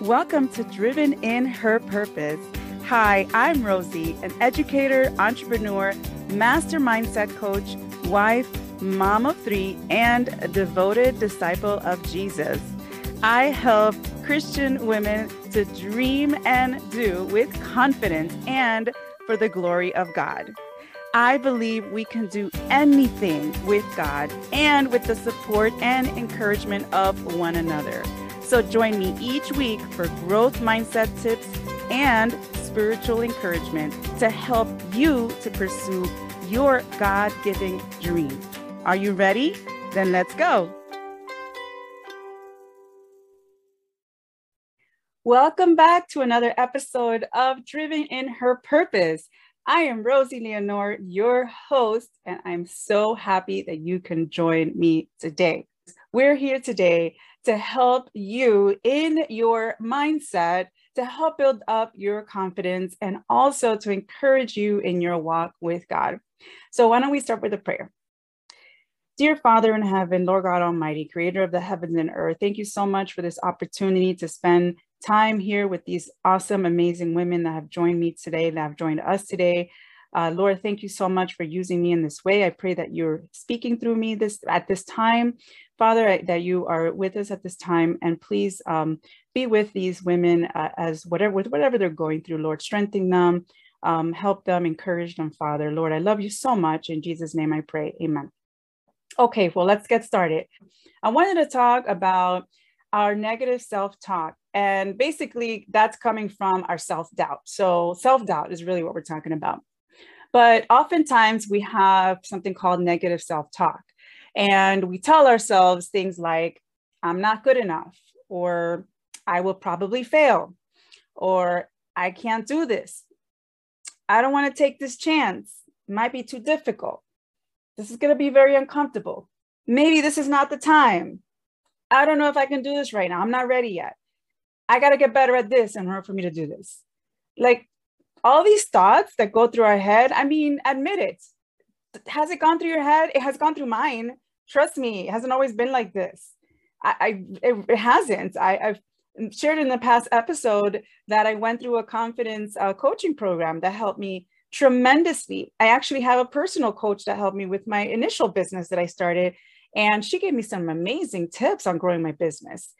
Welcome to Driven in Her Purpose. Hi, I'm Rosie, an educator, entrepreneur, master mindset coach, wife, mom of three, and a devoted disciple of Jesus. I help Christian women to dream and do with confidence and for the glory of God. I believe we can do anything with God and with the support and encouragement of one another. So join me each week for growth mindset tips and spiritual encouragement to help you to pursue your God given dream. Are you ready? Then let's go. Welcome back to another episode of Driven in Her Purpose. I am Rosie Leonore, your host, and I'm so happy that you can join me today. We're here today to help you in your mindset, to help build up your confidence, and also to encourage you in your walk with God. So, why don't we start with a prayer? Dear Father in heaven, Lord God Almighty, creator of the heavens and earth, thank you so much for this opportunity to spend time here with these awesome, amazing women that have joined me today, that have joined us today. Uh, Lord, thank you so much for using me in this way. I pray that you're speaking through me this at this time. Father, that you are with us at this time, and please um, be with these women uh, as whatever with whatever they're going through. Lord, strengthen them, um, help them, encourage them. Father, Lord, I love you so much. In Jesus' name, I pray. Amen. Okay, well, let's get started. I wanted to talk about our negative self-talk, and basically, that's coming from our self-doubt. So, self-doubt is really what we're talking about. But oftentimes, we have something called negative self-talk. And we tell ourselves things like, I'm not good enough, or I will probably fail, or I can't do this. I don't want to take this chance. It might be too difficult. This is going to be very uncomfortable. Maybe this is not the time. I don't know if I can do this right now. I'm not ready yet. I got to get better at this in order for me to do this. Like all these thoughts that go through our head, I mean, admit it. Has it gone through your head? It has gone through mine trust me, it hasn't always been like this. I, I it, it, hasn't. I, have shared in the past episode that I went through a confidence uh, coaching program that helped me tremendously. I actually have a personal coach that helped me with my initial business that I started, and she gave me some amazing tips on growing my business.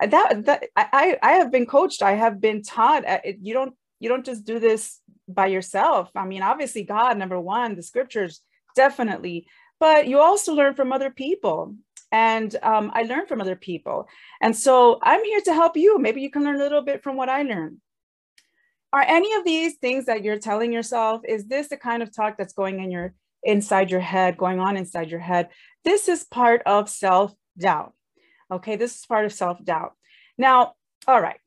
That, that I, I have been coached. I have been taught. Uh, you don't you don't just do this by yourself. I mean, obviously, God number one, the scriptures definitely but you also learn from other people and um, i learn from other people and so i'm here to help you maybe you can learn a little bit from what i learned are any of these things that you're telling yourself is this the kind of talk that's going in your inside your head going on inside your head this is part of self-doubt okay this is part of self-doubt now all right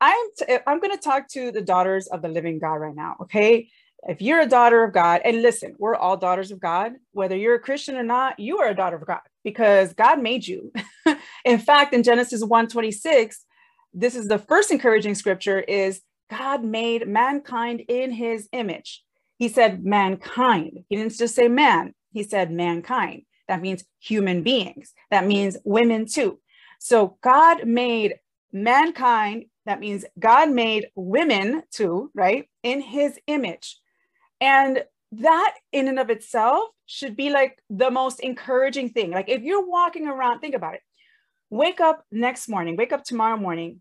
i'm t- i'm going to talk to the daughters of the living god right now okay if you're a daughter of God, and listen, we're all daughters of God, whether you're a Christian or not, you are a daughter of God because God made you. in fact, in Genesis 1:26, this is the first encouraging scripture is God made mankind in his image. He said mankind. He didn't just say man, he said mankind. That means human beings. That means women too. So God made mankind, that means God made women too, right? In his image. And that in and of itself should be like the most encouraging thing. Like if you're walking around, think about it. Wake up next morning, wake up tomorrow morning,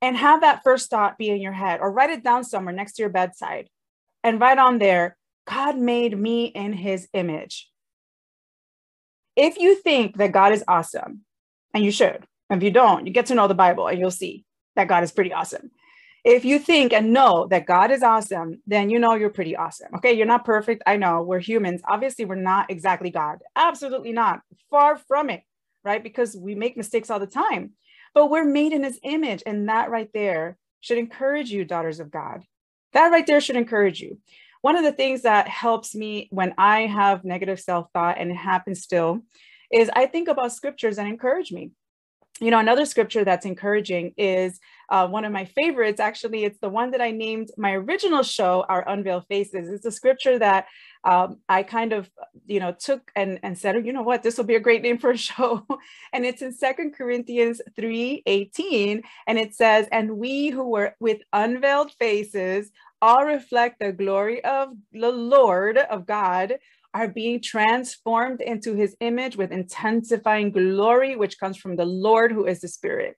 and have that first thought be in your head or write it down somewhere next to your bedside and write on there, God made me in his image. If you think that God is awesome, and you should, if you don't, you get to know the Bible and you'll see that God is pretty awesome if you think and know that God is awesome, then you know you're pretty awesome. Okay. You're not perfect. I know we're humans. Obviously, we're not exactly God. Absolutely not. Far from it. Right. Because we make mistakes all the time, but we're made in his image. And that right there should encourage you, daughters of God. That right there should encourage you. One of the things that helps me when I have negative self thought, and it happens still, is I think about scriptures that encourage me you know, another scripture that's encouraging is uh, one of my favorites. Actually, it's the one that I named my original show, Our Unveiled Faces. It's a scripture that um, I kind of, you know, took and, and said, oh, you know what, this will be a great name for a show. and it's in Second Corinthians 3 18. And it says, And we who were with unveiled faces all reflect the glory of the Lord of God are being transformed into his image with intensifying glory, which comes from the Lord who is the Spirit.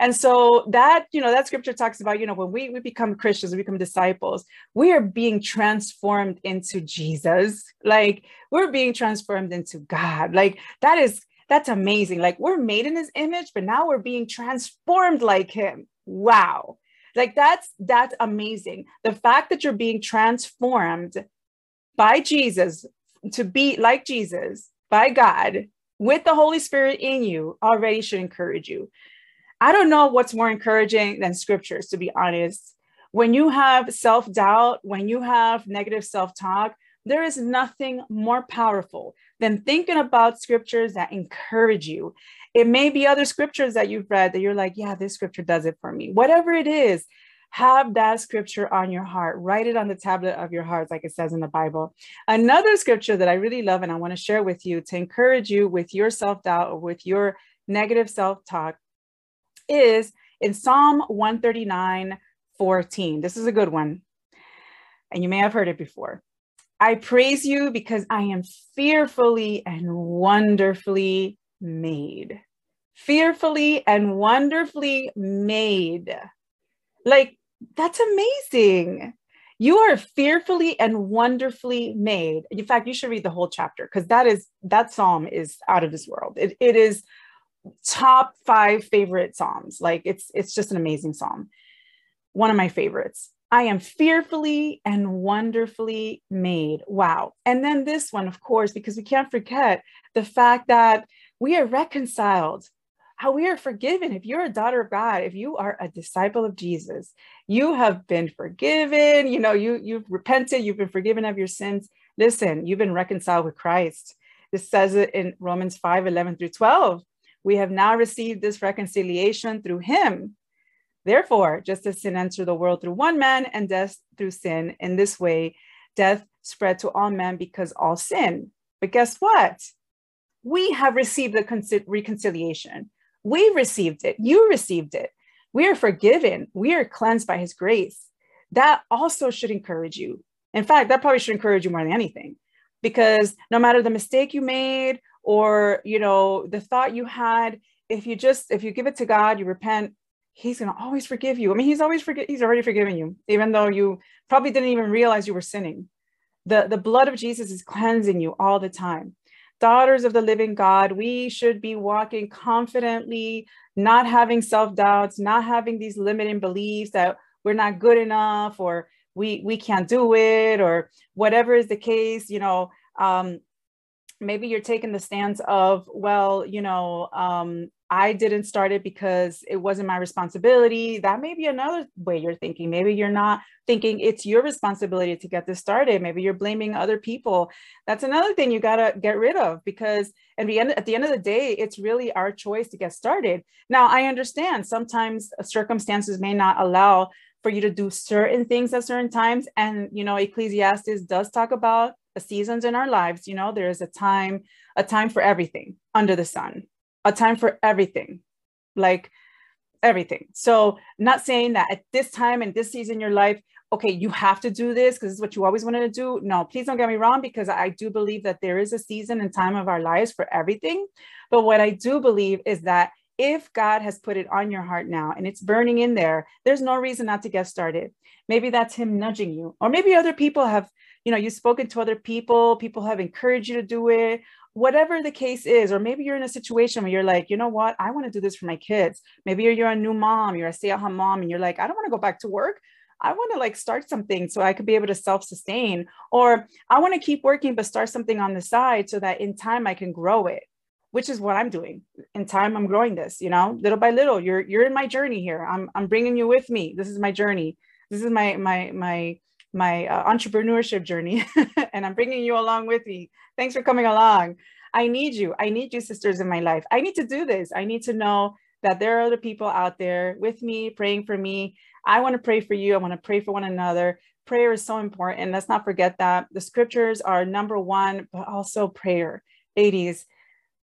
And so that, you know, that scripture talks about, you know, when we, we become Christians, we become disciples, we are being transformed into Jesus. Like we're being transformed into God. Like that is, that's amazing. Like we're made in his image, but now we're being transformed like him. Wow. Like that's, that's amazing. The fact that you're being transformed by Jesus to be like Jesus by God with the Holy Spirit in you already should encourage you. I don't know what's more encouraging than scriptures, to be honest. When you have self doubt, when you have negative self talk, there is nothing more powerful than thinking about scriptures that encourage you. It may be other scriptures that you've read that you're like, yeah, this scripture does it for me. Whatever it is, have that scripture on your heart. Write it on the tablet of your heart, like it says in the Bible. Another scripture that I really love and I want to share with you to encourage you with your self doubt or with your negative self talk is in Psalm 139 14. This is a good one. And you may have heard it before. I praise you because I am fearfully and wonderfully made. Fearfully and wonderfully made. Like, that's amazing. You are fearfully and wonderfully made. In fact, you should read the whole chapter because that is that psalm is out of this world. It, it is top five favorite psalms. Like it's it's just an amazing psalm. One of my favorites. I am fearfully and wonderfully made. Wow. And then this one, of course, because we can't forget the fact that we are reconciled, how we are forgiven. If you're a daughter of God, if you are a disciple of Jesus, you have been forgiven. You know, you you've repented, you've been forgiven of your sins. Listen, you've been reconciled with Christ. This says it in Romans 5 11 through 12. We have now received this reconciliation through him. Therefore, just as sin entered the world through one man and death through sin, in this way, death spread to all men because all sin. But guess what? We have received the reconciliation. We received it. You received it. We are forgiven. We are cleansed by his grace. That also should encourage you. In fact, that probably should encourage you more than anything because no matter the mistake you made or you know the thought you had if you just if you give it to god you repent he's going to always forgive you. I mean he's always forget he's already forgiven you even though you probably didn't even realize you were sinning. The the blood of jesus is cleansing you all the time. Daughters of the living god we should be walking confidently not having self-doubts not having these limiting beliefs that we're not good enough or we we can't do it or whatever is the case you know um maybe you're taking the stance of well you know um, i didn't start it because it wasn't my responsibility. That may be another way you're thinking. Maybe you're not thinking it's your responsibility to get this started. Maybe you're blaming other people. That's another thing you got to get rid of because at the end at the end of the day it's really our choice to get started. Now i understand sometimes uh, circumstances may not allow for you to do certain things at certain times. And you know ecclesiastes does talk about the seasons in our lives. You know there's a time a time for everything under the sun a time for everything like everything. So not saying that at this time and this season in your life okay you have to do this because it's what you always wanted to do. No please don't get me wrong because i do believe that there is a season and time of our lives for everything. But what i do believe is that if God has put it on your heart now and it's burning in there, there's no reason not to get started. Maybe that's Him nudging you, or maybe other people have you know you've spoken to other people people have encouraged you to do it whatever the case is or maybe you're in a situation where you're like you know what? I want to do this for my kids. Maybe you're, you're a new mom you're a stay-at-home mom and you're like i don't want to go back to work. I want to like start something so i could be able to self-sustain or i want to keep working but start something on the side so that in time i can grow it which is what i'm doing. In time i'm growing this you know? Little by little you're you're in my journey here. I'm, I'm bringing you with me. This is my journey. This is my my my my uh, entrepreneurship journey and I'm bringing you along with me. Thanks for coming along. I need you. I need you sisters in my life. I need to do this. I need to know that there are other people out there with me praying for me. I want to pray for you. I want to pray for one another. Prayer is so important. Let's not forget that. The scriptures are number one, but also prayer. Ladies,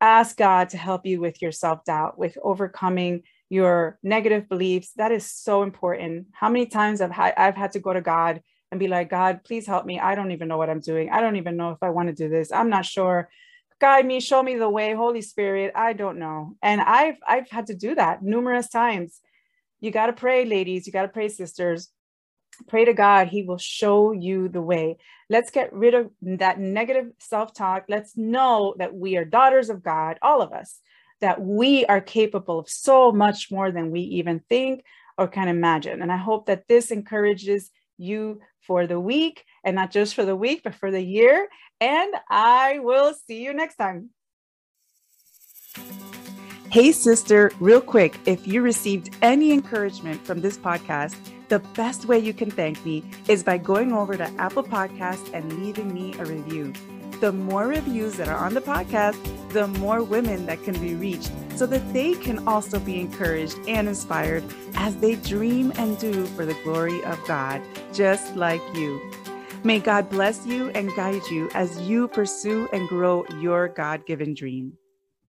ask God to help you with your self doubt, with overcoming your negative beliefs. That is so important. How many times have I, I've had to go to God and be like, God, please help me. I don't even know what I'm doing. I don't even know if I want to do this. I'm not sure. Guide me, show me the way, Holy Spirit. I don't know. And I've I've had to do that numerous times. You got to pray, ladies. You got to pray, sisters. Pray to God. He will show you the way. Let's get rid of that negative self talk. Let's know that we are daughters of God, all of us, that we are capable of so much more than we even think or can imagine. And I hope that this encourages you for the week and not just for the week, but for the year. And I will see you next time. Hey, sister, real quick, if you received any encouragement from this podcast, the best way you can thank me is by going over to Apple Podcasts and leaving me a review. The more reviews that are on the podcast, the more women that can be reached so that they can also be encouraged and inspired as they dream and do for the glory of God, just like you. May God bless you and guide you as you pursue and grow your God given dream.